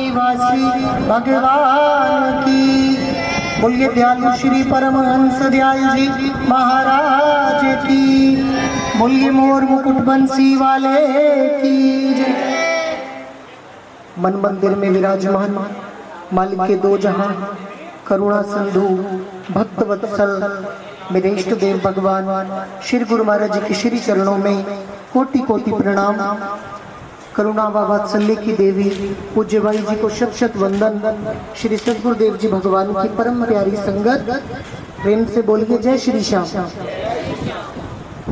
निवासी भगवान की। बोलिए दयालु श्री परमहंस दयाल जी महाराज की। बोलिए मोर मुकुट बंसी वाले की। मन मंदिर में विराजमान मालिक के दो जहाँ करुणा सिंधु, भक्त वत्सल मेरे इष्ट देव भगवान, श्री गुरु महाराज जी के श्री चरणों में कोटि कोटि प्रणाम। करुणा व वात्सल्य की देवी, पूज्य भाई जी को शत शत वंदन। श्री सदगुरुदेव जी भगवान की परम प्यारी संगत। प्रेम से बोलिए जय श्री श्याम।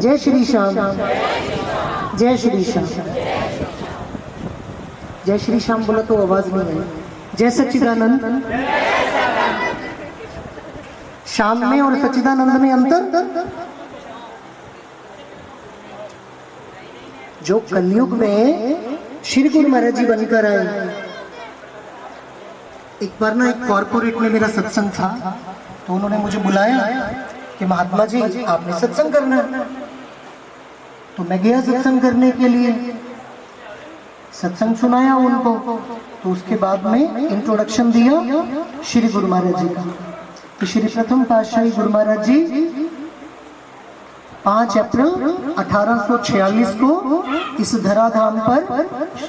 जय श्री श्याम। जय श्री श्याम। जय श्री श्याम बोला तो आवाज़ नहीं आई। जय सच्चिदानंद। श्याम में और सच्चिदानंद में अंतर? जो कलयुग में श्री गुरु महाराज जी बनकर आए। एक बार ना एक कॉरपोरेट में मेरा सत्संग था तो उन्होंने मुझे बुलाया कि महात्मा जी, आपने सत्संग करना तो मैं गया सत्संग करने के लिए। सत्संग सुनाया उनको तो उसके बाद में इंट्रोडक्शन दिया श्री गुरु महाराज जी का। तो श्री प्रथम पातशाही गुरु महाराज जी पाँच अप्रैल 1846 को इस धराधाम पर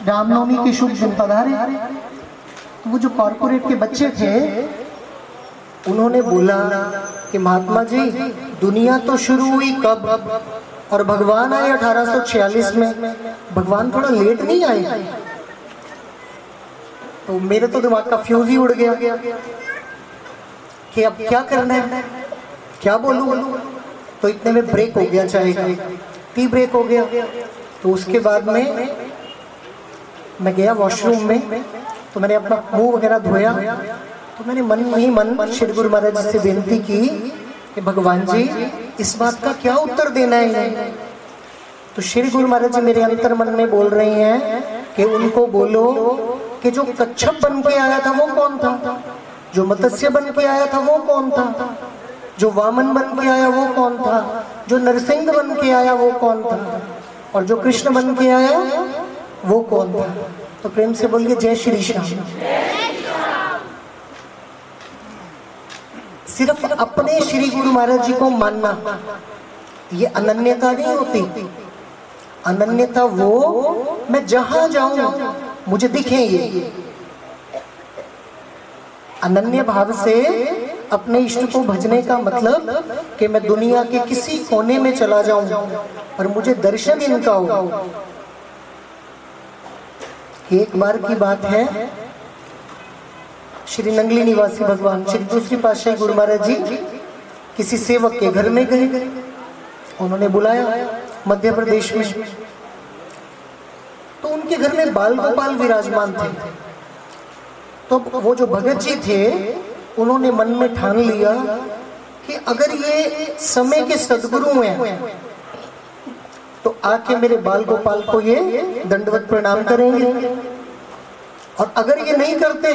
रामनवमी के शुभ दिन पधारे। तो वो जो कॉरपोरेट के बच्चे थे, उन्होंने बोला कि महात्मा जी, दुनिया तो शुरू हुई कब? और भगवान आए 1846 में। भगवान थोड़ा लेट नहीं आए। तो मेरे तो दिमाग का फ्यूज ही उड़ गया। कि अब क्या करना है? क्या बोलूँ? तो इतने में ब्रेक हो गया चाहे टी ब्रेक हो गया। तो उसके बाद में मैं गया वॉशरूम में तो मैंने अपना मुँह वगैरह धोया। तो मैंने मन में ही मन श्री गुरु महाराज जी से विनती की कि भगवान जी, इस बात का क्या उत्तर देना है? तो श्री गुरु महाराज जी मेरे अंतर मन में बोल रहे हैं कि उनको बोलो कि जो कच्छप बन के आया था वो कौन था? जो मत्स्य बन के आया था वो कौन था? जो वामन बन के आया वो कौन था? जो नरसिंह बन के आया वो कौन था? और जो कृष्ण बन के आया वो कौन था? तो प्रेम से बोलिए, जय श्री श्याम सिर्फ़ अपने श्री गुरु महाराज जी को मानना, ये अनन्यता नहीं होती। अनन्यता वो, मैं जहाँ जाऊँ, मुझे दिखे ये। अनन्य भाव से अपने इष्ट को भजने का मतलब कि मैं दुनिया के किसी कोने में चला जाऊँ और मुझे दर्शन इनका हो। एक बार की बात है। श्री नंगली निवासी भगवान श्री दूसरी पातशाही गुरु महाराज जी किसी सेवक के घर में गए। उन्होंने बुलाया मध्य प्रदेश में। तो उनके घर में बाल गोपाल विराजमान थे। तो वो जो भगत जी थे उन्होंने मन में ठान लिया कि अगर ये समय के सदगुरु हैं तो आके मेरे बाल गोपाल को ये दंडवत प्रणाम करेंगे। और अगर ये नहीं करते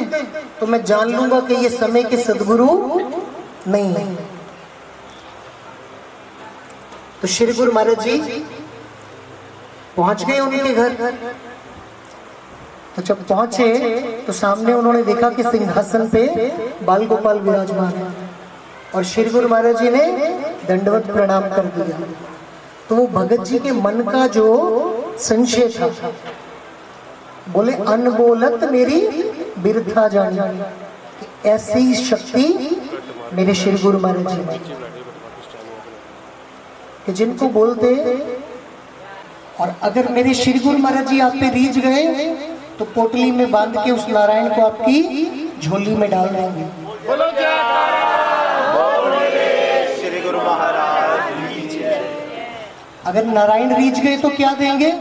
तो मैं जान लूँगा कि ये समय के सदगुरु नहीं है। तो श्री गुरु महाराज जी, पहुँच गए उनके घर। तो जब पहुँचे तो सामने उन्होंने देखा कि सिंहासन पे बाल गोपाल विराजमान है और श्री गुरु महाराज जी ने दंडवत प्रणाम कर दिया। तो वो भगत जी के मन का जो संशय था, बोले, अनबोलत मेरी बिरथा जानी ऐसी शक्ति मेरे श्री गुरु महाराज जी में कि जिनको बोलते, और अगर मेरे श्री गुरु महाराज जी आप पे रीझ गए तो पोटली में बाँध के उस नारायण को आपकी झोली में डाल देंगे। श्री गुरु महाराज अगर नारायण रीझ गए तो क्या देंगे?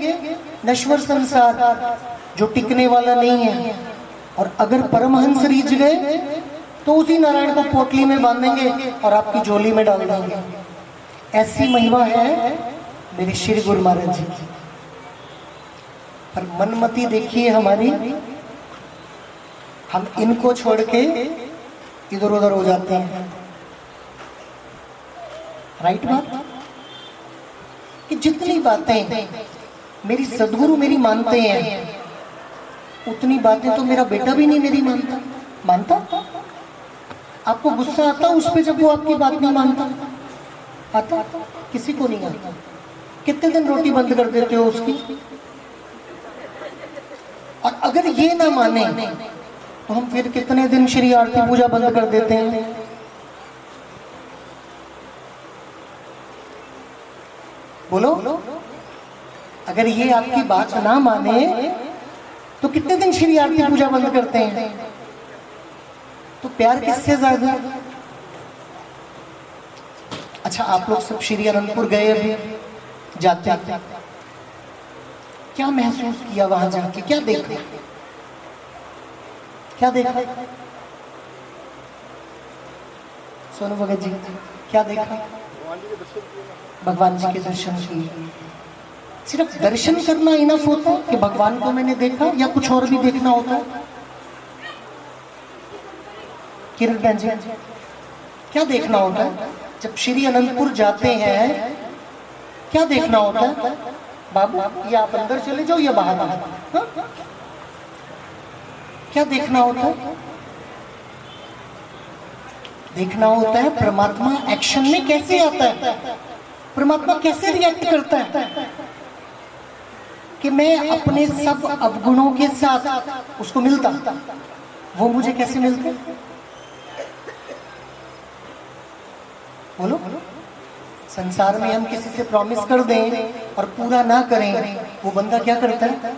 नश्वर संसार जो टिकने वाला नहीं है। और अगर परमहंस रीझ गए तो उसी नारायण को पोटली में बांधेंगे और आपकी झोली में डाल देंगे। ऐसी महिमा है मेरे श्री गुरु महाराज जी की। पर मनमति देखिए हमारी। हम इनको छोड़ के इधर उधर हो जाते हैं। राइट बात? कि जितनी बातें मेरी सदगुरु मेरी मानते हैं, उतनी बातें तो मेरा बेटा भी नहीं मेरी मानता। मानता? आपको गुस्सा आता उस पर जब वो आपकी बात नहीं मानता? आता? किसी को नहीं आता। कितने दिन रोटी बंद कर देते हो उसकी? अगर ये ना माने तो हम फिर कितने दिन श्री आरती पूजा बंद कर देते हैं? बोलो। अगर ये आपकी बात ना माने तो कितने दिन श्री आरती पूजा बंद करते हैं? तो प्यार किससे ज़्यादा? अच्छा आप लोग सब श्री अनंतपुर गए अभी? जाते क्या महसूस किया वहाँ जाके? क्या देखा? क्या देखा? सोनू भगत जी, क्या देखा? भगवान जी के दर्शन किए। सिर्फ़ दर्शन करना इनफ होता है कि भगवान को मैंने देखा या कुछ और भी देखना होता है? किरण बहन जी, क्या देखना होता है? जब श्री अनंतपुर जाते हैं, क्या देखना होता है? बाबू, ये आप अंदर चले जाओ या बाहर आओ हाँ? क्या देखना होता है? देखना होता है परमात्मा एक्शन में कैसे आता है? परमात्मा कैसे रिएक्ट करता है? कि मैं अपने सब अवगुणों के साथ उसको मिलता वो मुझे कैसे मिलते बोलो बोलो। संसार में हम किसी से प्रॉमिस कर दें और पूरा ना करें, वो बंदा क्या करता है?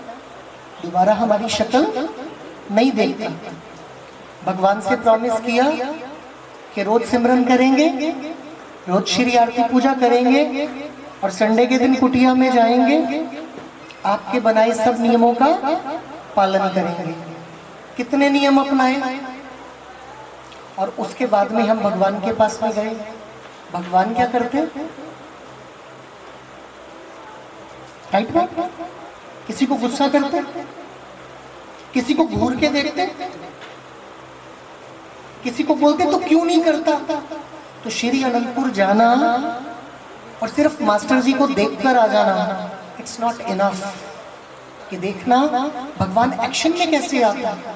दोबारा हमारी शक्ल नहीं देखता। भगवान से प्रॉमिस किया कि रोज सिमरन करेंगे, रोज श्री आरती पूजा करेंगे और संडे के दिन कुटिया में जाएँगे। आपके बनाए सब नियमों का पालन करेंगे। कितने नियम अपनाए? और उसके बाद में हम भगवान के पास में गए। भगवान क्या करते राइट बात किसी को गुस्सा करते किसी को घूर के देखते किसी को बोलते तो क्यों नहीं करता? तो श्री अनंतपुर जाना और सिर्फ़ मास्टर जी को देखकर आ जाना। इट्स नॉट इनफ कि देखना भगवान एक्शन में कैसे आता। है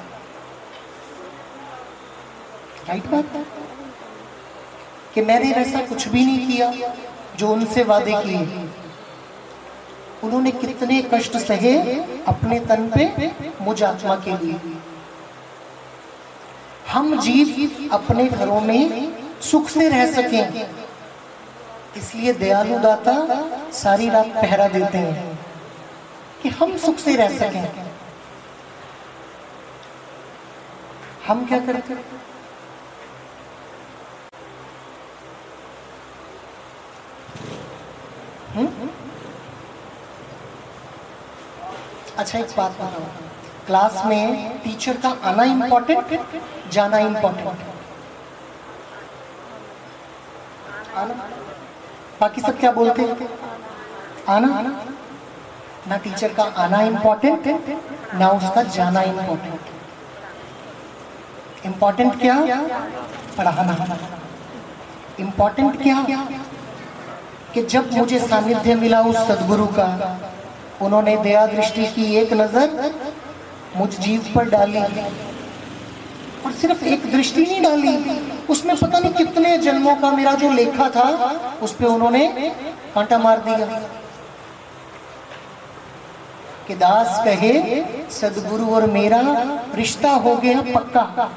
राइट बात कि मैंने वैसा कुछ भी नहीं किया जो उनसे वादे किए। उन्होंने कितने कष्ट सहे अपने तन पे मुझ आत्मा के लिए। हम जीव अपने घरों में सुख से रह सकें, इसलिए दयालु दाता सारी रात पहरा देते हैं कि हम सुख से रह सकें। हम क्या करते हम्म? अच्छा एक बात बताओ। क्लास में टीचर का आना इम्पोर्टेंट जाना इम्पोर्टेंट बाकी सब क्या बोलते हैं? आना। ना टीचर का आना इम्पोर्टेंट ना उसका जाना इम्पोर्टेंट इम्पोर्टेंट क्या? पढ़ाना। इम्पोर्टेंट क्या? कि जब मुझे सानिध्य मिला उस सदगुरु का उन्होंने दया दृष्टि की एक नज़र मुझ जीव पर डाली और सिर्फ़ एक दृष्टि नहीं डाली। उसमें पता नहीं कितने जन्मों का मेरा जो लेखा था, उस पे उन्होंने कांटा मार दिया। कि दास कहे, सदगुरु और मेरा रिश्ता हो गया पक्का।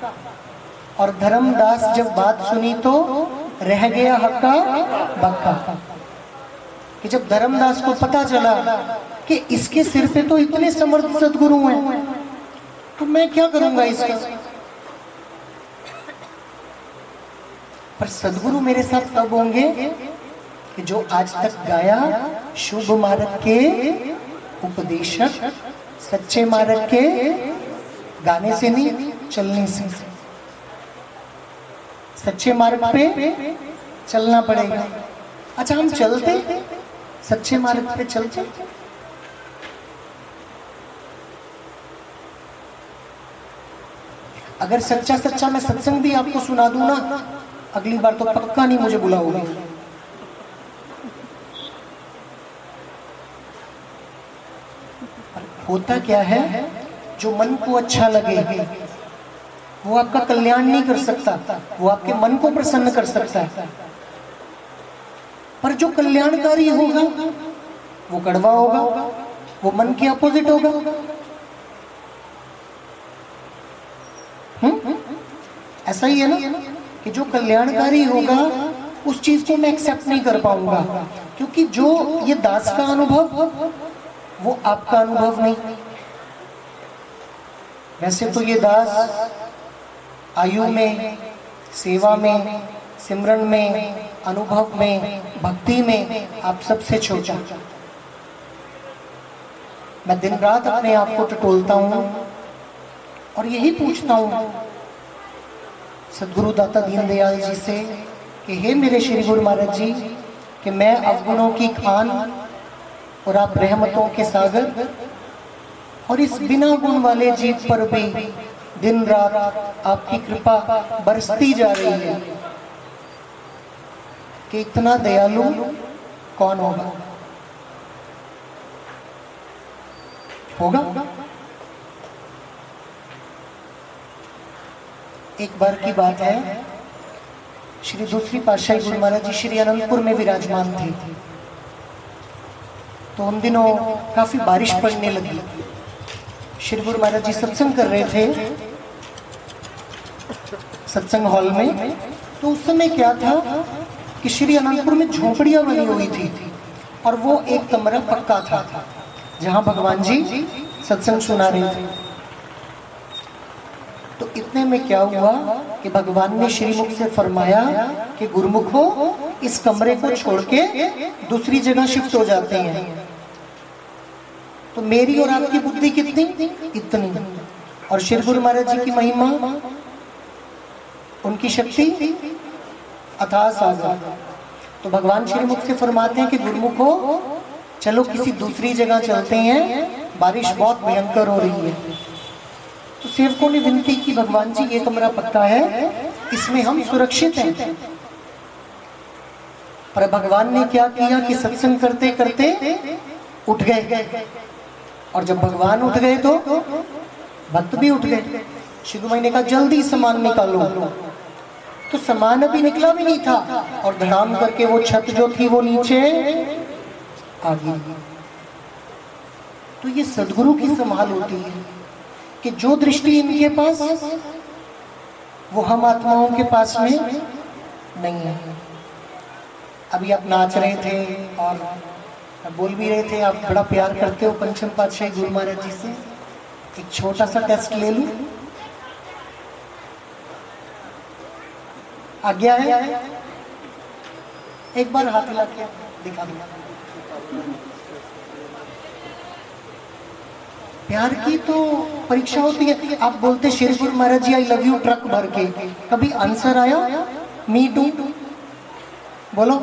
और धर्मदास जब बात सुनी तो रह गया हक्का बक्का। कि जब धर्मदास को पता चला कि इसके सिर पे तो इतने समर्थ सदगुरु हैं। तो मैं क्या करूँगा इसका? पर सदगुरु मेरे साथ तब होंगे कि जो आज तक गाया शुभ मार्ग के उपदेशक, सच्चे मार्ग के गाने से नहीं, चलने से। सच्चे मार्ग पे चलना पड़ेगा। अच्छा हम चलते? सच्चे मार्ग पे चलते? अगर सच्चा सच्चा मैं सत्संग भी आपको सुना दूँ ना, अगली बार तो पक्का नहीं मुझे बुलाओगे। होता क्या है, जो मन को अच्छा लगे, वो आपका कल्याण नहीं कर सकता, वो आपके मन को प्रसन्न कर सकता है। पर जो कल्याणकारी होगा, वो कड़वा होगा, वो मन के अपोजिट होगा। ऐसा ही है ना कि जो कल्याणकारी होगा, उस चीज़ को मैं एक्सेप्ट नहीं कर पाऊँगा। क्योंकि जो ये दास का अनुभव, वो आपका अनुभव नहीं। वैसे तो ये दास आयु में, सेवा में, सिमरन में, अनुभव में, भक्ति में आप सबसे छोटा। मैं दिन रात अपने आप को टटोलता हूँ और यही पूछता हूँ सदगुरु दाता दीनदयाल जी से कि हे मेरे श्री गुरु महाराज जी, कि मैं अवगुणों की खान और आप रहमतों के सागर और इस बिना गुण वाले जीव पर भी दिन रात आपकी कृपा बरसती जा रही है, कि इतना दयालु कौन होगा? होगा? एक बार की बात है। श्री दूसरी पातशाही गुरु महाराज जी श्री अनंतपुर में विराजमान थे। तो उन दिनों काफ़ी बारिश पड़ने लगी। श्री गुरु महाराज जी सत्संग कर रहे थे। सत्संग हॉल में। तो उस समय क्या था कि श्री अनंतपुर में झोपड़ियाँ बनी हुई थी और वो एक कमरा पक्का था, जहाँ भगवान जी सत्संग सुना रहे थे। तो इतने में क्या हुआ कि भगवान ने श्रीमुख से फरमाया कि गुरुमुख इस कमरे को छोड़ के दूसरी जगह शिफ्ट हो जाते हैं। तो मेरी और आपकी बुद्धि कितनी? इतनी। और श्री गुरु महाराज जी की महिमा, उनकी शक्ति अथाह तो भगवान श्री मुख से फरमाते हैं कि गुरुमुख चलो किसी दूसरी जगह चलते हैं, बारिश बहुत भयंकर हो रही है। सेवकों ने विनती की, भगवान जी, ये कमरा पक्का है। इसमें हम सुरक्षित हैं। पर भगवान ने क्या किया कि सत्संग करते करते उठ गए। और जब भगवान उठ गए तो भक्त भी उठ गए। शिव महीने का जल्दी सामान निकालो। तो सामान अभी निकला भी नहीं था। और धड़ाम करके वो छत जो थी, वो नीचे आ गई। तो ये सदगुरु की संभाल होती है। कि जो दृष्टि इनके पास, वो हम आत्माओं के पास में नहीं है। अभी आप नाच रहे थे और बोल भी रहे थे, आप बड़ा प्यार करते हो पंचम पातशाही गुरु महाराज जी से। एक छोटा सा टेस्ट ले लूँ? आज्ञा है? एक बार हाथ हिला के दिखा दो। प्यार की तो परीक्षा होती है। आप बोलते, Shri Guru Maharaj ji I love you truck भर के। कभी आंसर आया? मी टू बोलो।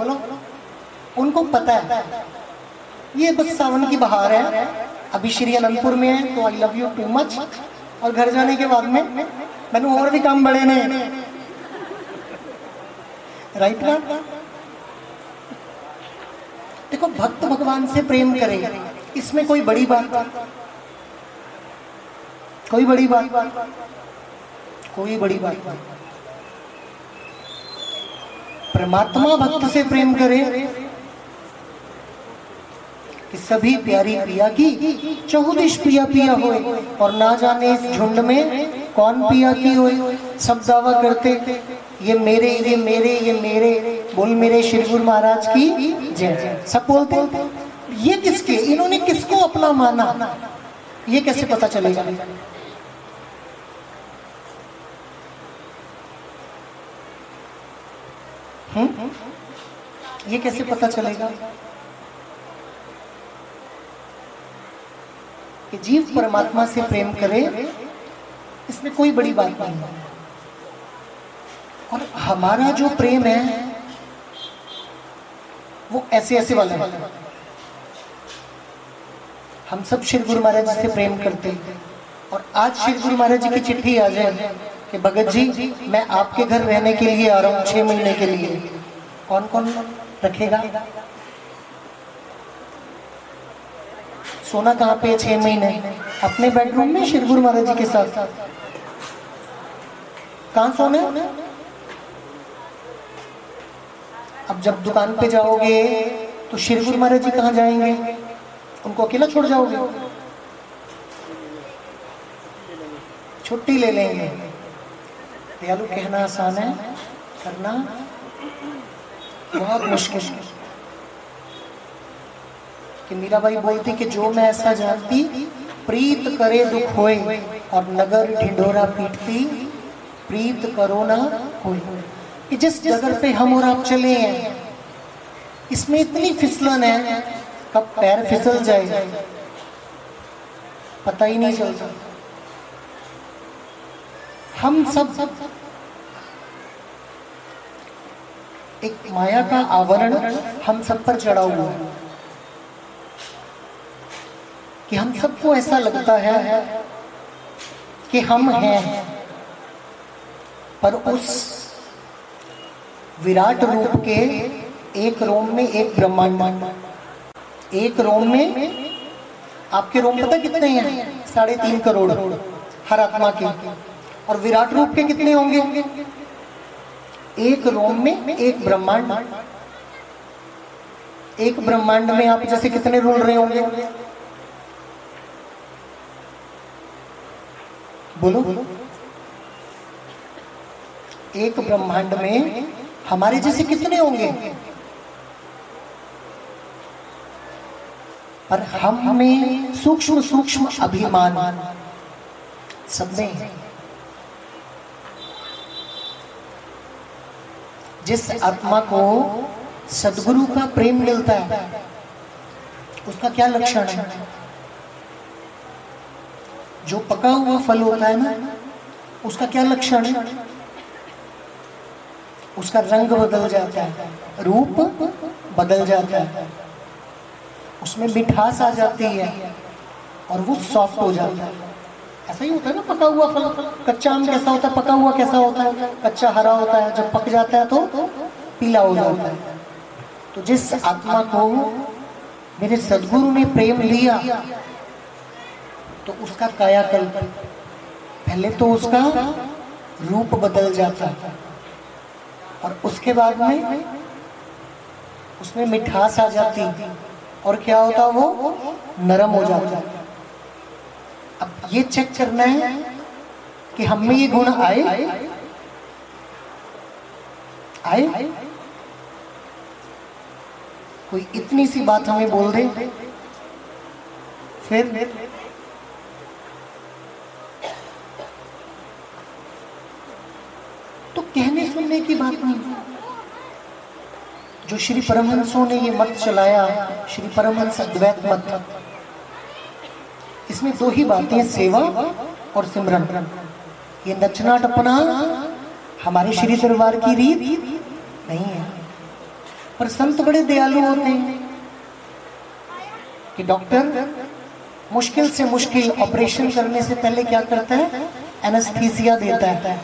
उनको पता है। ये बस सावन की बहार है। अभी श्री अनंतपुर में है तो I love you too much और घर जाने के बाद में मैंने और भी काम बड़े ने। राइट ना? देखो, भक्त भगवान से प्रेम करे, इसमें कोई बड़ी बात कोई बड़ी बात कोई बड़ी बात परमात्मा भक्त से प्रेम करे कि सभी प्यारी प्रिया की चौदिश पिया पिया होए और ना जाने इस झुंड में कौन पिया की होए। सब दावा करते, ये मेरे ये मेरे ये मेरे। बोल मेरे श्री गुरु महाराज की जय। सब बोलते, ये किसके? इन्होंने किसको अपना माना? ये कैसे पता चलेगा? हम्म ये कैसे पता चलेगा? कि जीव परमात्मा से प्रेम करे, इसमें कोई बड़ी बात नहीं है। और हमारा जो प्रेम है, वो ऐसे ऐसे वाला है। हम सब श्री गुरु महाराज जी से प्रेम करते हैं। और आज श्री गुरु महाराज जी की चिट्ठी आ जाए कि भगत जी, मैं आपके घर रहने के लिए आ रहा हूँ, छह महीने के लिए। कौन कौन रखेगा? सोना कहाँ पे छह महीने? अपने बेडरूम में, श्री गुरु महाराज जी के साथ? कहाँ सोना अब जब दुकान पे जाओगे तो श्री गुरु महाराज जी कहाँ जाएँगे? उनको अकेला छोड़ जाओगे? छुट्टी ले लेंगे। दयालु कहना आसान है, करना बहुत मुश्किल। है कि मीराबाई बोलती कि जो मैं ऐसा जानती, प्रीत करे दुख होए, और नगर ढिंडोरा पीटती, प्रीत करो ना कोई। कि जिस जगह पे हम और आप चले हैं, इसमें इतनी फिसलन है, कब पैर फिसल जाए? पता ही नहीं चलता। हम सब सब एक माया का आवरण हम सब पर चढ़ा हुआ है कि हम सबको ऐसा लगता है कि हम हैं, पर उस विराट रूप के एक रोम में एक ब्रह्मांड, एक रोम में आपके रोम पता कितने हैं? साढ़े तीन करोड़, हर आत्मा के। और विराट रूप के कितने होंगे? एक रोम में एक ब्रह्मांड। एक ब्रह्मांड में आप जैसे कितने रोल रहे होंगे? बोलो। एक ब्रह्मांड में हमारे जैसे कितने होंगे? पर हम में सूक्ष्म सूक्ष्म अभिमान। सब में है जिस आत्मा को सदगुरु का प्रेम मिलता है, उसका क्या लक्षण है? जो पका हुआ फल होता है ना, उसका क्या लक्षण है? उसका रंग बदल जाता है, रूप बदल जाता है। उसमें मिठास आ जाती है और वो सॉफ्ट हो जाता है। ऐसा ही होता है ना, पका हुआ फल। कच्चा आम कैसा होता है, पका हुआ कैसा होता है? कच्चा हरा होता है, जब पक जाता है तो पीला हो जाता है। तो जिस आत्मा को मेरे सदगुरु ने प्रेम लिया तो उसका कायाकल्प, पहले तो उसका रूप बदल जाता है। और उसके बाद में उसमें मिठास आ जाती, और क्या होता वो? नरम हो जाता अब ये चेक करना है कि हम में ये गुण आए? आए? कोई इतनी सी बात हमें बोल दे। फिर? तो कहने सुनने की बात नहीं। जो श्री परमहंसों ने ये मत चलाया, श्री परमहंस अद्वैत मत। इसमें दो ही बातें हैं, सेवा और सिमरन। ये नचना टपना हमारे श्री दरबार की रीत नहीं है। पर संत बड़े दयालु होते हैं कि डॉक्टर मुश्किल से मुश्किल ऑपरेशन करने से पहले क्या करता है? एनेस्थीसिया देता है,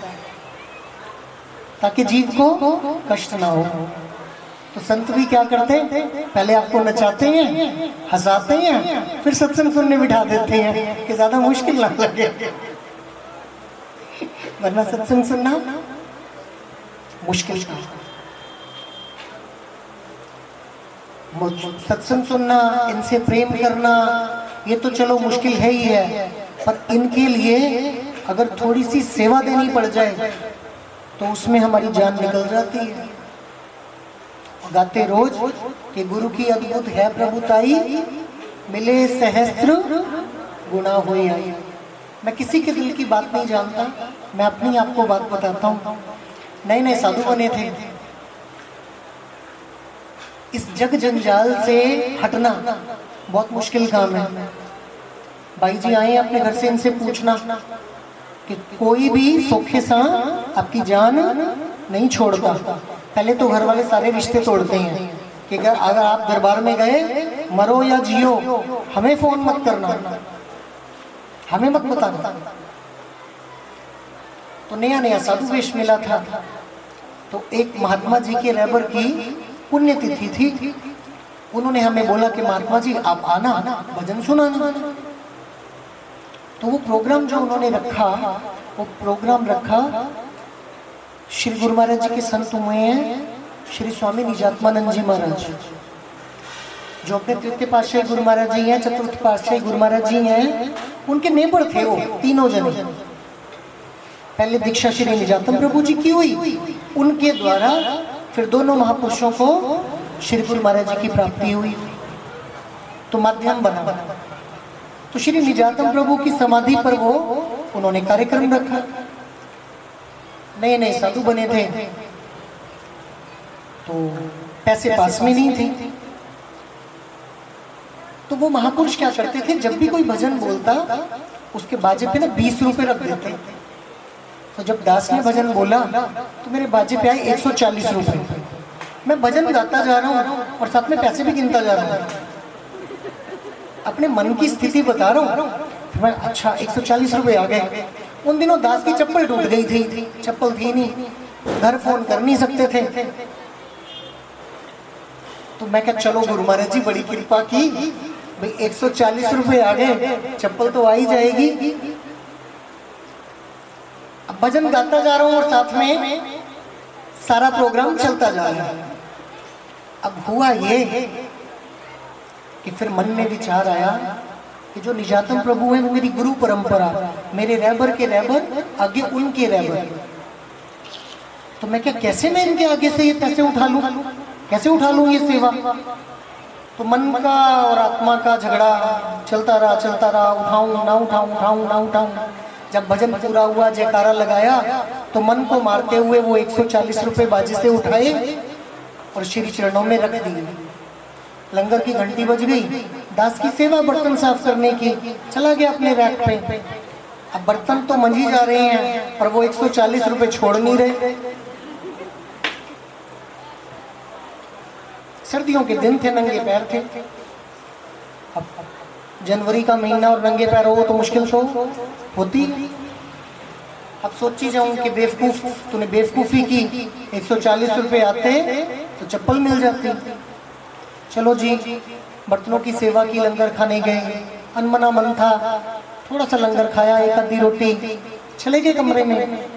ताकि जीव को कष्ट ना हो। तो संत भी क्या करते हैं? पहले आपको नचाते हैं, हंसाते हैं, फिर सत्संग सुनने बिठा देते हैं, कि ज़्यादा मुश्किल ना लगे। वरना सत्संग सुनना मुश्किल सत्संग सुनना, इनसे प्रेम करना, ये तो चलो मुश्किल है ही है, पर इनके लिए अगर थोड़ी सी सेवा देनी पड़ जाए तो उसमें हमारी जान निकल जाती है। गाते रोज कि गुरु की अद्भुत है प्रभुताई मिले सहस्त्र गुना हो आई मैं किसी के दिल की बात नहीं जानता, मैं अपनी आपको बात बताता हूँ। नए नए साधु बने थे। इस जग जंजाल से हटना बहुत मुश्किल काम है। भाई जी आए अपने घर से इनसे पूछना कि कोई भी सोखे सा आपकी जान नहीं छोड़ता। पहले तो घर वाले सारे रिश्ते तोड़ते हैं कि अगर आप दरबार में गए, मरो या जियो, हमें फ़ोन मत करना। हमें मत बताना। तो नया नया साधु वेश मिला था। तो एक महात्मा जी के रैबर की पुण्यतिथि थी। उन्होंने हमें बोला कि महात्मा जी, आप आना, भजन सुनाना। तो वो प्रोग्राम जो उन्होंने रखा, वो प्रोग्राम रखा श्री गुरु महाराज जी के संत हुए हैं, श्री स्वामी निजात्मानंद जी महाराज। जो अपने तृतीय पातशाही गुरु महाराज जी हैं, चतुर्थ पातशाही गुरु महाराज जी हैं, उनके नेबर थे वो, तीनों जने। पहले दीक्षा श्री निजातम प्रभु जी की हुई, उनके द्वारा फिर दोनों महापुरुषों को श्री गुरु महाराज जी की प्राप्ति हुई। तो माध्यम बना। तो श्री निजातम प्रभु की समाधि पर वो, उन्होंने कार्यक्रम रखा। नए नए साधु बने थे। तो पैसे पास में नहीं थे। तो वो महापुरुष क्या करते थे? जब भी कोई भजन बोलता उसके बाजे पे ना बीस रुपए रख देते। तो जब दास ने भजन बोला तो मेरे बाजे पे आए एक सौ चालीस रुपए। मैं भजन गाता जा रहा हूँ और साथ में पैसे भी गिनता जा रहा हूँ। अपने मन की स्थिति बता रहा हूँ। मैं अच्छा एक सौ चालीस रुपए आ गए। उन दिनों दास की चप्पल टूट गई थी। चप्पल थी नहीं। घर फ़ोन कर नहीं सकते थे। तो मैं क्या चलो गुरु महाराज जी, बड़ी कृपा की। भाई, एक सौ चालीस रुपए आ गए। चप्पल तो आ ही जाएगी। अब भजन गाता जा रहा हूँ और साथ में सारा प्रोग्राम चलता जा रहा है। अब हुआ ये कि फिर मन में विचार आया कि जो निजातम प्रभु है, वो मेरी गुरु परंपरा मेरे रैबर के रैबर, आगे उनके रैबर। तो मैं क्या, कैसे मैं इनके आगे से ये पैसे उठा लूँ? कैसे उठा लूँ ये सेवा? तो मन का और आत्मा का झगड़ा चलता रहा चलता रहा। उठाऊं, ना उठाऊं उठाऊं, ना उठाऊं। जब भजन पूरा हुआ, जयकारा लगाया तो मन को मारते हुए वो 140 रुपए बाजी से उठाए और श्री चरणों में रख दिए। लंगर की घंटी बज गई। दास की सेवा बर्तन साफ़ करने की, चला गया अपने रैक पे। अब बर्तन तो मंजी जा रहे हैं, पर वो 140 रुपए छोड़ नहीं रहे। सर्दियों के दिन थे, नंगे पैर थे। अब जनवरी का महीना और नंगे पैर हो तो मुश्किल तो होती। अब सोची जाऊँ कि बेवकूफ़, तूने बेवकूफ़ी की 140 रुपए आते तो चप्पल मिल जाती। चलो जी बर्तनों की सेवा की लंगर खाने गए। अनमना मन था। थोड़ा सा लंगर खाया, एक आधी रोटी। चले गए कमरे में।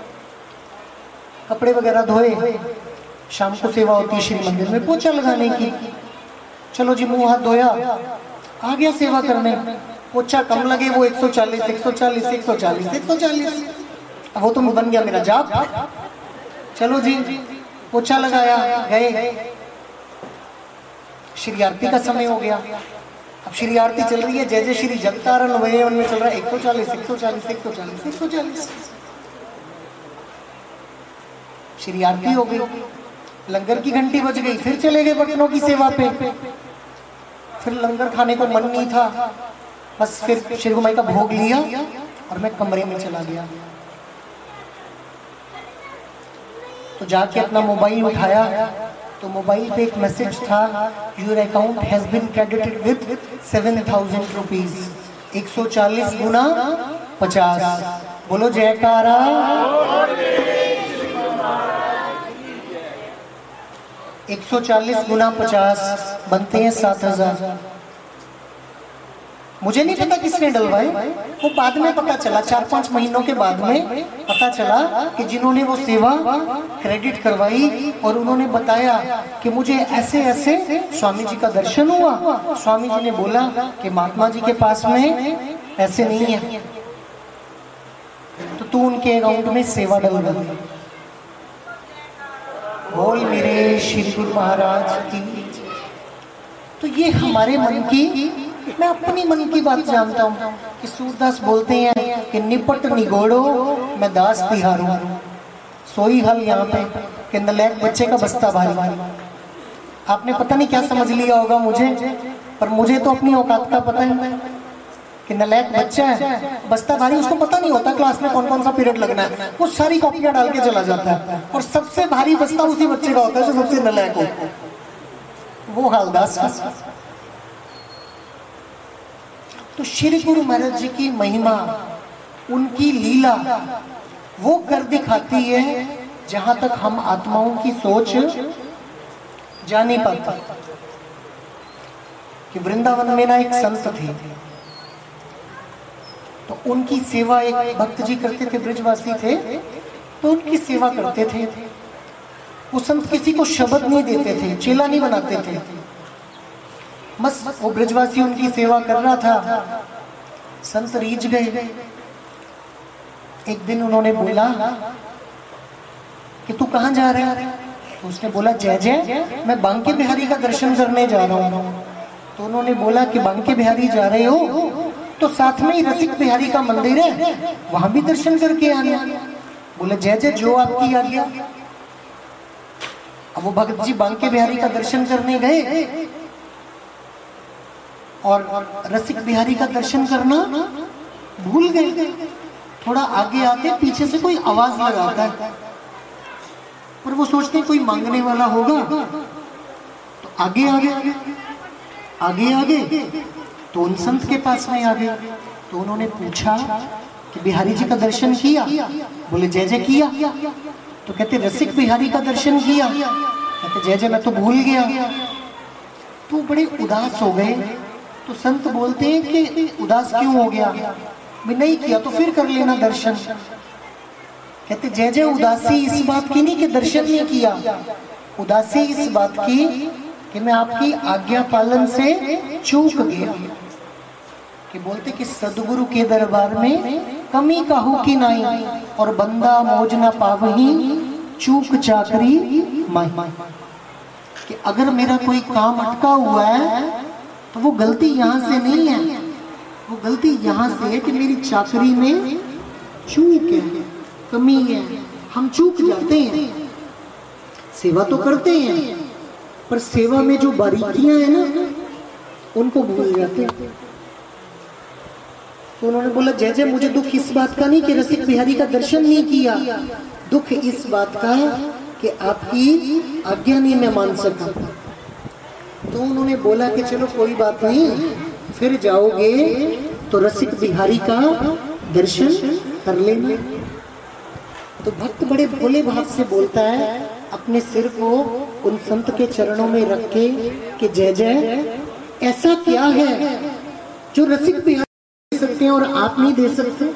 कपड़े वगैरह धोए। शाम को सेवा होती श्री मंदिर में, पोछा लगाने की। चलो जी, मुँह हाथ धोया। आ गया सेवा करने। पोछा कम लगे वो 140 140 140 140 अब वो तो बन गया मेरा जाप। चलो जी, पोछा लगाया, गए। श्री आरती का समय हो गया। अब श्री आरती चल रही है। जय जय श्री जगतारण वही उनमें चल रहा है। एक सौ चालीस एक सौ चालीस एक सौ चालीस। एक सौ चालीस। श्री आरती हो गई। लंगर की घंटी बज गई। फिर चले गए बर्तनों की सेवा पे। फिर लंगर खाने को मन नहीं था। बस फिर श्री गुमाई का भोग लिया और मैं कमरे में चला गया। तो जाके अपना मोबाइल उठाया। तो मोबाइल पे एक मैसेज था your account has been credited with seven thousand rupees एक सौ चालीस गुना पचास। बोलो जयकारा एक सौ चालीस गुना पचास, बनते हैं सात हज़ार। मुझे नहीं पता किसने डलवाई। वो बाद में पता चला, चार पाँच महीनों के बाद में पता चला कि जिन्होंने वो सेवा क्रेडिट करवाई और उन्होंने बताया कि मुझे ऐसे ऐसे स्वामी जी का दर्शन हुआ। स्वामी जी ने बोला कि महात्मा जी के पास में ऐसे नहीं है। तो तू उनके अकाउंट में सेवा डलवा। दे बोल मेरे श्री गुरु महाराज की। तो ये हमारे मन की मैं अपनी मन की बात जानता हूँ कि सूरदास बोलते हैं कि निपट निगोड़ो, मैं दास तिहारू। सोई हल यहाँ पे कि नलैक बच्चे का बस्ता भारी। आपने पता नहीं क्या समझ लिया होगा मुझे, पर मुझे तो अपनी औकात का पता है कि नलैक बच्चा है, बस्ता भारी, उसको पता नहीं होता क्लास में कौन कौन सा पीरियड लगना है। वो सारी कॉपियाँ डाल के चला जाता है और सबसे भारी बस्ता उसी बच्चे का होता है जो सबसे नलैक हो। वो हालदास। तो श्री गुरु महाराज जी की महिमा, उनकी लीला, वो कर दिखाती है जहाँ तक हम आत्माओं की सोच जा नहीं पाता। कि वृंदावन में ना एक संत थे तो उनकी सेवा एक भक्त जी करते थे, ब्रिजवासी थे तो उनकी सेवा करते थे। वो संत किसी को शब्द नहीं देते थे, चेला नहीं बनाते थे। बस वो ब्रजवासी उनकी सेवा कर रहा था। संत रीझ गए। एक दिन उन्होंने बोला कि तू कहाँ जा रहा है? तो उसने बोला, जय जय, मैं बांके बिहारी का दर्शन करने जा रहा हूँ। तो उन्होंने बोला कि बांके बिहारी जा रहे हो? तो साथ में ही रसिक बिहारी का मंदिर है, वहाँ भी दर्शन करके आना बोले, जय जय, जो आपकी आज्ञा। अब वो भगत जी बांके बिहारी का दर्शन करने गए। और रसिक बिहारी का दर्शन करना भूल गए। थोड़ा आगे आते, पीछे से कोई आवाज़ लगाता है। पर वो सोचते कोई मांगने वाला होगा। तो आगे आगे आगे आगे तो उन संत के पास में आ गए। तो उन्होंने पूछा कि बिहारी जी का दर्शन किया? बोले, जय जय किया। तो कहते, रसिक बिहारी का दर्शन किया। कहते, जय जय, मैं तो भूल गया। तो बड़े उदास हो गए। तो संत बोलते हैं कि उदास क्यों हो गया? मैं नहीं किया तो फिर कर लेना दर्शन। कहते, जय जय उदासी, इस बात की नहीं कि दर्शन नहीं किया। उदासी इस बात की कि मैं आपकी आज्ञा पालन से चूक गया। कि बोलते कि सदगुरु के दरबार में कमी काहू की नाई और बंदा मौज न पावही, चूक चाकरी माई कि अगर मेरा कोई काम अटका हुआ है तो वो गलती यहाँ से नहीं है। वो गलती यहाँ से है कि मेरी चाकरी में चूक है, कमी है। हम चूक जाते हैं। सेवा तो करते हैं, पर सेवा में जो बारीकियाँ हैं ना, उनको भूल जाते हैं। तो उन्होंने बोला, जय जय, मुझे दुख इस बात का नहीं कि रसिक बिहारी का दर्शन नहीं किया। दुख इस बात का कि आपकी आज्ञा नहीं मैं मान सका। तो उन्होंने बोला कि चलो कोई बात नहीं, फिर जाओगे तो रसिक बिहारी का दर्शन कर लेना। तो भक्त बड़े भोले भाव से बोलता है, अपने सिर को उन संत के चरणों में रख के कि जय जय। ऐसा क्या है जो रसिक बिहारी दे सकते हैं और आप नहीं दे सकते?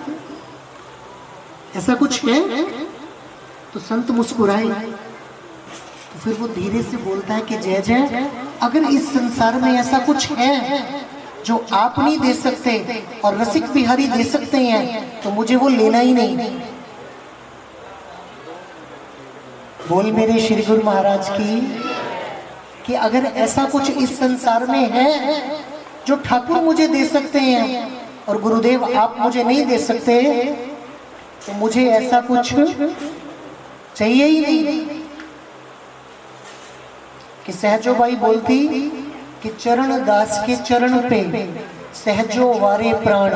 ऐसा कुछ है? तो संत मुस्कुराए। फिर वो धीरे से बोलता है कि जय जय, अगर इस संसार में ऐसा कुछ है जो आप नहीं दे सकते और रसिक बिहारी दे सकते हैं तो मुझे वो लेना ही नहीं। बोल मेरे श्री गुरु महाराज की कि अगर ऐसा कुछ इस संसार में है जो ठाकुर मुझे दे सकते हैं और गुरुदेव आप मुझे नहीं दे सकते तो मुझे ऐसा कुछ चाहिए ही नहीं। कि सहजो भाई बोलती कि चरण दास के चरण पे, सहजो वारे प्राण।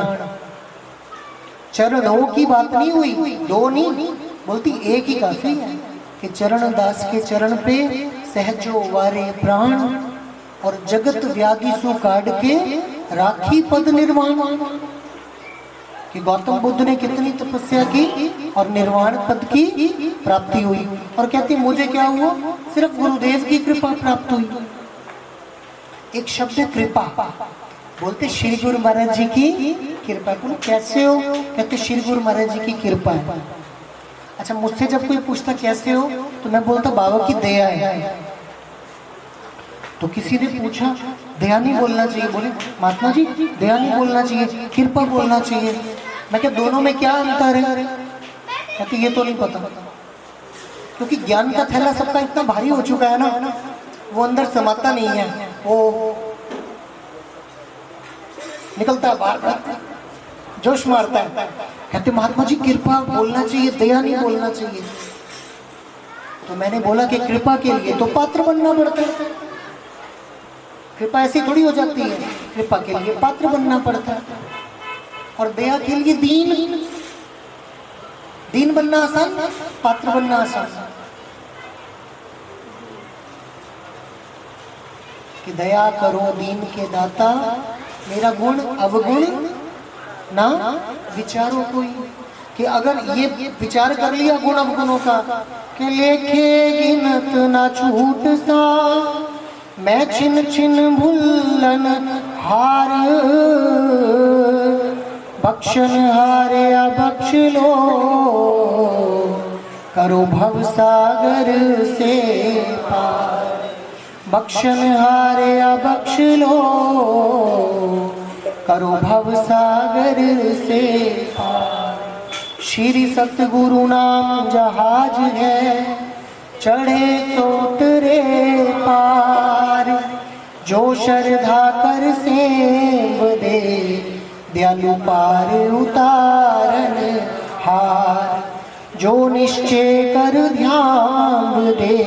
चरणों की बात नहीं हुई, दो नहीं, बोलती एक ही काफ़ी है कि चरण दास के चरण पे सहजो वारे प्राण और जगत व्याधि सु काट के राखी पद निर्माण कि गौतम बुद्ध ने कितनी तपस्या की और निर्वाण पद की प्राप्ति हुई। और कहती, मुझे क्या हुआ? सिर्फ़ गुरुदेव की कृपा प्राप्त हुई। एक शब्द कृपा। बोलते, श्री गुरु महाराज जी की कृपा। तुम कैसे हो? कहते, श्री गुरु महाराज जी की कृपा है। अच्छा मुझसे जब कोई पूछता, कैसे हो? तो मैं बोलता, बाबा की दया है। तो किसी ने पूछा दया नहीं बोलना चाहिए। बोले, महात्मा जी, दया नहीं बोलना चाहिए, कृपा बोलना चाहिए। मैं क्या दोनों में क्या अंतर है? कहते ये तो नहीं पता। क्योंकि ज्ञान का थैला सबका इतना भारी हो चुका है ना, वो अंदर समाता नहीं है। वो निकलता है बाहर। जोश मारता है। कहते, महात्मा जी, कृपा बोलना चाहिए, दया नहीं बोलना चाहिए। तो मैंने बोला कि कृपा के लिए तो पात्र बनना पड़ता है। कृपा ऐसी थोड़ी हो जाती है। कृपा के लिए पात्र बनना पड़ता है। और दया के लिए दीन। दीन बनना आसान, पात्र बनना आसान। कि दया करो दीन के दाता, मेरा गुण अवगुण, ना विचारो कोई। कि अगर ये विचार कर लिया गुण अवगुणों का, कि लेखे गिनत ना छूट सा मैं छिन छिन भुल्लन हार। बख्शन हारे बख्श लो करो भव सागर से पार। बख्शन हारे बख्श लो करो भव सागर से पार। श्री सतगुरु नाम जहाज़ है। चढ़े तो उतरे पार, जो श्रद्धा कर सेव दे, दयालु पार उतारन हार। जो निश्चय कर ध्यान दे,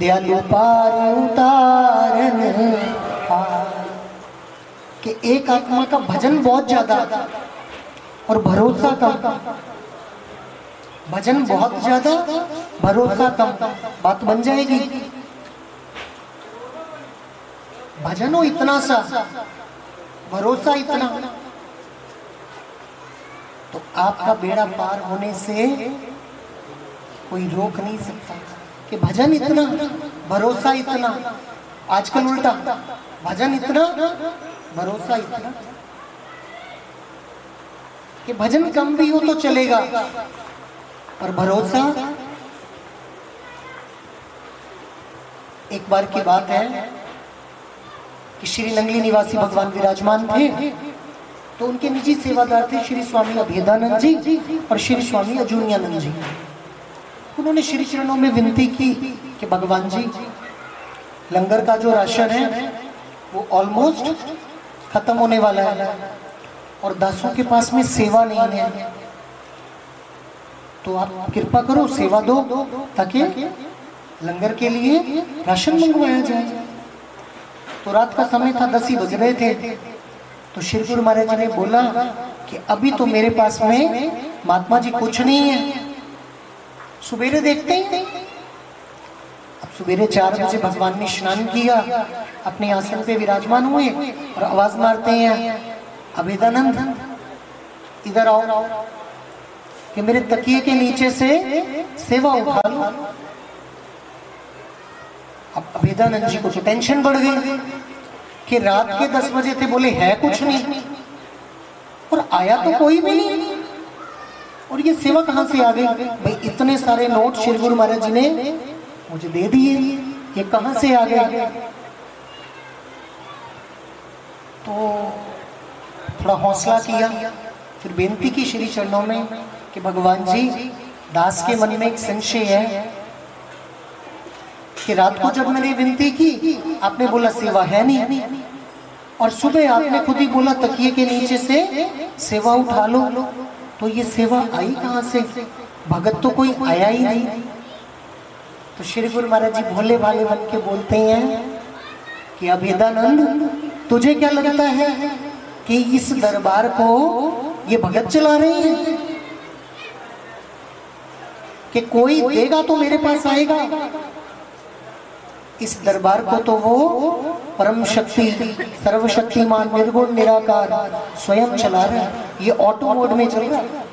दयालु पार उतारन हार। कि एक आत्मा का भजन बहुत ज़्यादा, और भरोसा कम। भजन बहुत ज़्यादा भरोसा कम। बात बन जाएगी। भजन हो इतना सा, भरोसा इतना। तो आपका बेड़ा पार होने से कोई रोक नहीं सकता कि भजन इतना, भरोसा इतना। आजकल उल्टा, भजन इतना, भरोसा इतना। कि भजन कम भी हो तो चलेगा। पर भरोसा एक बार की बात है कि श्री नंगली निवासी भगवान विराजमान थे तो उनके निजी सेवादार थे श्री स्वामी अभेदानंद जी और श्री स्वामी अजूनियानंद जी। उन्होंने श्री चरणों में विनती की कि भगवान जी, लंगर का जो राशन है, वो ऑलमोस्ट खत्म होने वाला है और दासों के पास में सेवा नहीं है। तो आप कृपा करो, सेवा दो, ताकि लंगर के लिए राशन मंगवाया जाए। तो रात का समय था, दस ही बज रहे थे। तो श्री गुरु महाराज ने बोला कि अभी तो मेरे पास में महात्मा जी कुछ नहीं है। सुबेरे देखते हैं। अब सुबेरे चार बजे भगवान ने स्नान किया, अपने आसन पे विराजमान हुए और आवाज़ मारते हैं, अभेदानंद, इधर आओ। कि मेरे तकिए के नीचे से सेवा उठा लो। अब अभेदानंद जी को तो टेंशन बढ़ गई कि रात के दस बजे थे, बोले, है कुछ नहीं। और आया तो कोई भी नहीं। और ये सेवा कहाँ से आ गई? भाई, इतने सारे नोट श्री गुरु महाराज जी ने मुझे दे दिए। ये कहाँ से आ गए तो थोड़ा हौसला किया, फिर बेनती की श्री चरणों में कि भगवान जी, दास के मन में एक संशय है कि रात को जब मैंने विनती की, आपने बोला, सेवा है नहीं। और सुबह आपने खुद ही बोला, तकिए के नीचे से सेवा उठा लो। तो ये सेवा आई कहाँ से? भगत तो कोई आया ही नहीं। तो श्री गुरु महाराज जी भोले भाले बन के बोलते हैं कि अभेदानंद, तुझे क्या लगता है कि इस दरबार को ये भगत चला रहे हैं? कि कोई देगा तो मेरे पास आएगा। इस दरबार को तो वो परम शक्ति सर्वशक्तिमान निर्गुण निराकार स्वयं चला रहा है। ये ऑटो मोड में चल रहा है।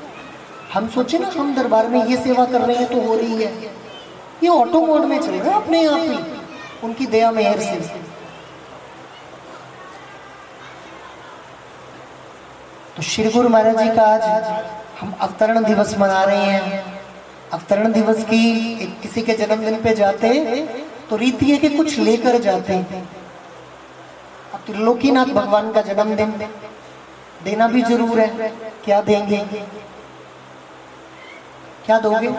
हम सोचे ना हम दरबार में ये सेवा कर रहे हैं तो हो रही है। ये ऑटो मोड में चल रहा है अपने आप ही उनकी दया मेहर से। तो श्री गुरु महाराज जी का आज हम अवतरण दिवस मना रहे हैं। अवतरण दिवस की किसी के जन्मदिन पे जाते तो रीति है कि कुछ लेकर जाते। अब त्रिलोकीनाथ भगवान का जन्मदिन, देना भी ज़रूर है। क्या देंगे? क्या दोगे?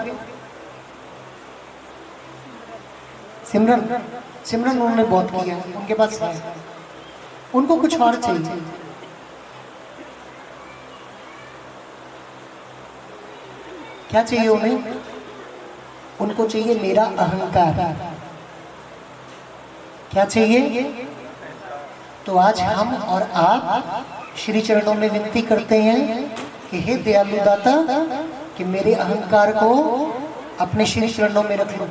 सिमरन। सिमरन उन्होंने बहुत किया, उनके पास है। उनको कुछ और चाहिए। क्या चाहिए उन्हें? उनको चाहिए मेरा अहंकार। क्या चाहिए? तो आज हम और आप श्री चरणों में विनती करते हैं कि हे दयालु दाता कि मेरे अहंकार को अपने श्री चरणों में रख लो।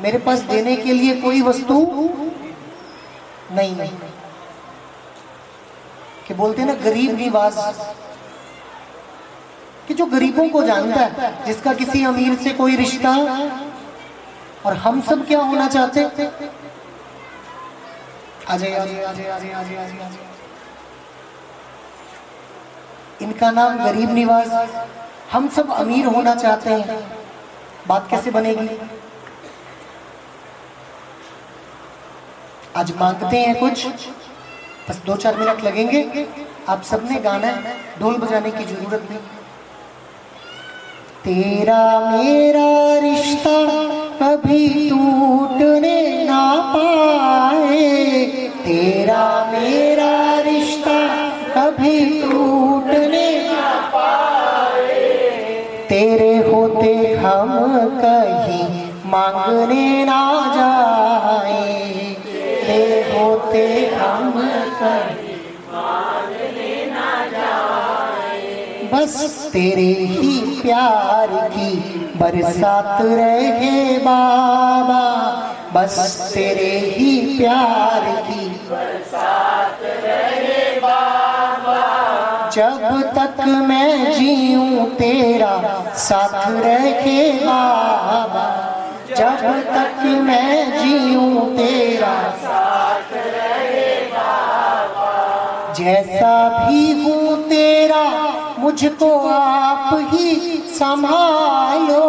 मेरे पास देने के लिए कोई वस्तु नहीं है। कि बोलते हैं ना गरीब निवास। कि जो गरीबों को जानता है, जिसका किसी अमीर से कोई रिश्ता, और हम सब क्या होना चाहते। इनका नाम गरीब निवास। हम सब अमीर होना चाहते हैं। बात कैसे बनेगी? आज मांगते हैं कुछ। बस दो चार मिनट लगेंगे। आप सबने गाना है। ढोल बजाने की ज़रूरत नहीं। तेरा मेरा रिश्ता कभी टूटने ना पाए। तेरा मेरा रिश्ता कभी टूटने ना पाए। तेरे होते हम कहीं मांगने ना जाए। तेरे होते हम कहीं बस तेरे ही प्यार की, बरसात रहे बाबा। बस तेरे ही प्यार की जब तक मैं जीऊं तेरा साथ रहे बाबा, जब तक मैं जीऊं तेरा जैसा भी हूँ तेरा मुझको आप ही संभालो,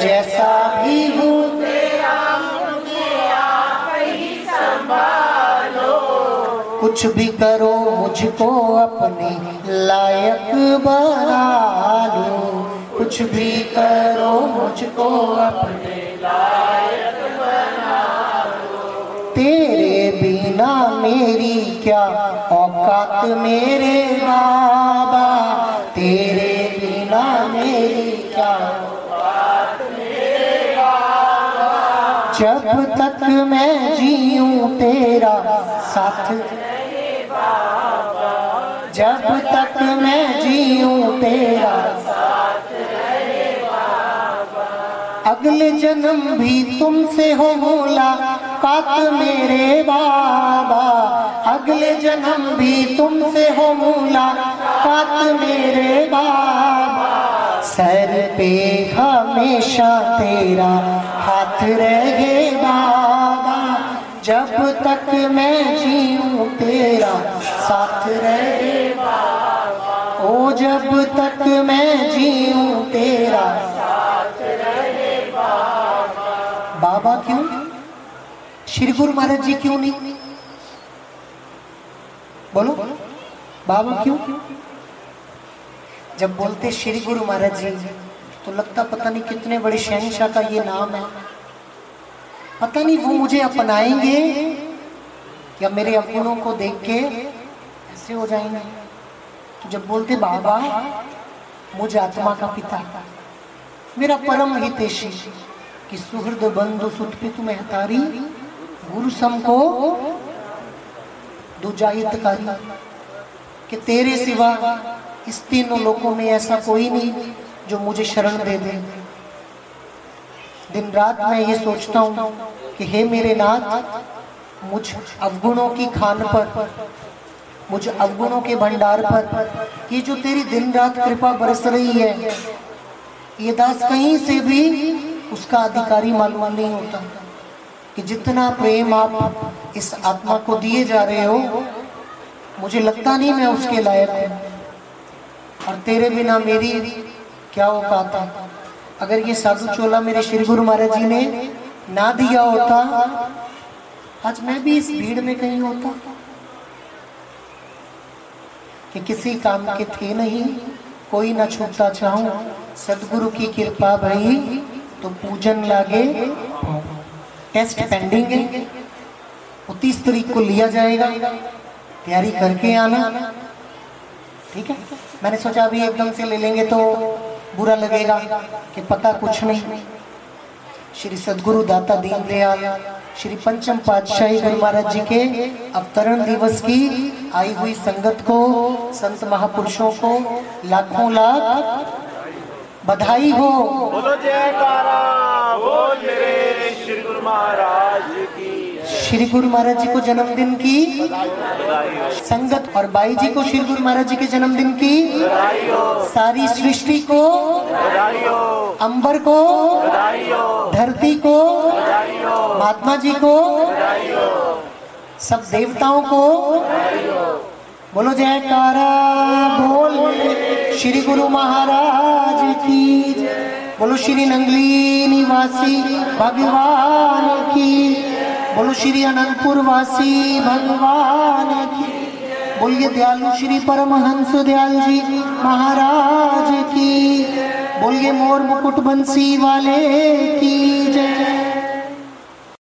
जैसा भी हूँ। कुछ भी करो मुझको अपने लायक बना लो। कुछ भी करो मुझको अपने लायक बना तेरे बिना मेरी क्या औकात मेरे बाबा जब तक मैं जीऊं तेरा साथ। जब तक मैं जीऊं तेरा अगले जन्म भी तुमसे हो मुलाकात मेरे बाबा। अगले जन्म भी तुमसे हो मुलाकात मेरे बाबा। सर पे हमेशा तेरा हाथ रहे बाबा, जब तक मैं जीऊं तेरा साथ रहे ओ, जब तक मैं जीऊं तेरा बाबा क्यों? श्री गुरु महाराज जी क्यों नहीं? बोलो, बाबा क्यों? जब बोलते श्री गुरु महाराज जी तो लगता पता नहीं कितने बड़े शहनशाह का ये नाम है। पता नहीं वो मुझे अपनाएँगे या मेरे अवगुणों को देख के ऐसे हो जाएँगे। तो जब बोलते, बाबा, मुझ आत्मा का पिता, मेरा परम हितेशी, कि सुहृद बंधु सुतपित महतारी, गुरु सम को दुजाहितकारी कि तेरे सिवा इस तीनों लोगों में ऐसा कोई नहीं। जो मुझे शरण दे दे। दिन रात मैं ये सोचता हूँ कि हे मेरे नाथ, मुझ अवगुणों की खान पर, मुझ अवगुणों के भंडार पर, ये जो तेरी दिन रात कृपा बरस रही है, ये दास कहीं से भी उसका अधिकारी मालूम नहीं होता कि जितना प्रेम आप इस आत्मा को दिए जा रहे हो, मुझे लगता नहीं मैं उसके लायक हूँ। और तेरे बिना मेरी क्या है अगर ये साधु चोला मेरे श्री गुरु महाराज जी ने ना दिया होता, आज मैं भी इस भीड़ में कहीं होता। कि किसी काम के थे नहीं, कोई ना छूटता चाहूँ, सदगुरु की कृपा भई तो पूजन लागे। टेस्ट पेंडिंग है। उनतीस तारीख को लिया जाएगा, तैयारी करके आना। ठीक है? मैंने सोचा अभी एकदम से ले लेंगे तो बुरा लगेगा कि पता कुछ नहीं। श्री सदगुरु दाता दीनदयाल, श्री पंचम पातशाही गुरु महाराज जी के अवतरण दिवस की आई हुई संगत को, संत महापुरुषों को लाखों लाख बधाई हो। बोलो जयकारा बोल श्री गुरु महाराज की। श्री गुरु महाराज जी को जन्मदिन की संगत और बाई जी को श्री गुरु महाराज जी के जन्मदिन की सारी सृष्टि को, अंबर को, धरती को, महात्मा जी को, सब देवताओं को बोलो जयकारा, बोल श्री गुरु महाराज की। बोलो श्री नंगली निवासी, भगवान की बोलो श्री अनंतपुर वासी भगवान की। बोलिए दयालु श्री परमहंस दयाल जी, महाराज की। बोलिए मोर मुकुट बंसी वाले की जय।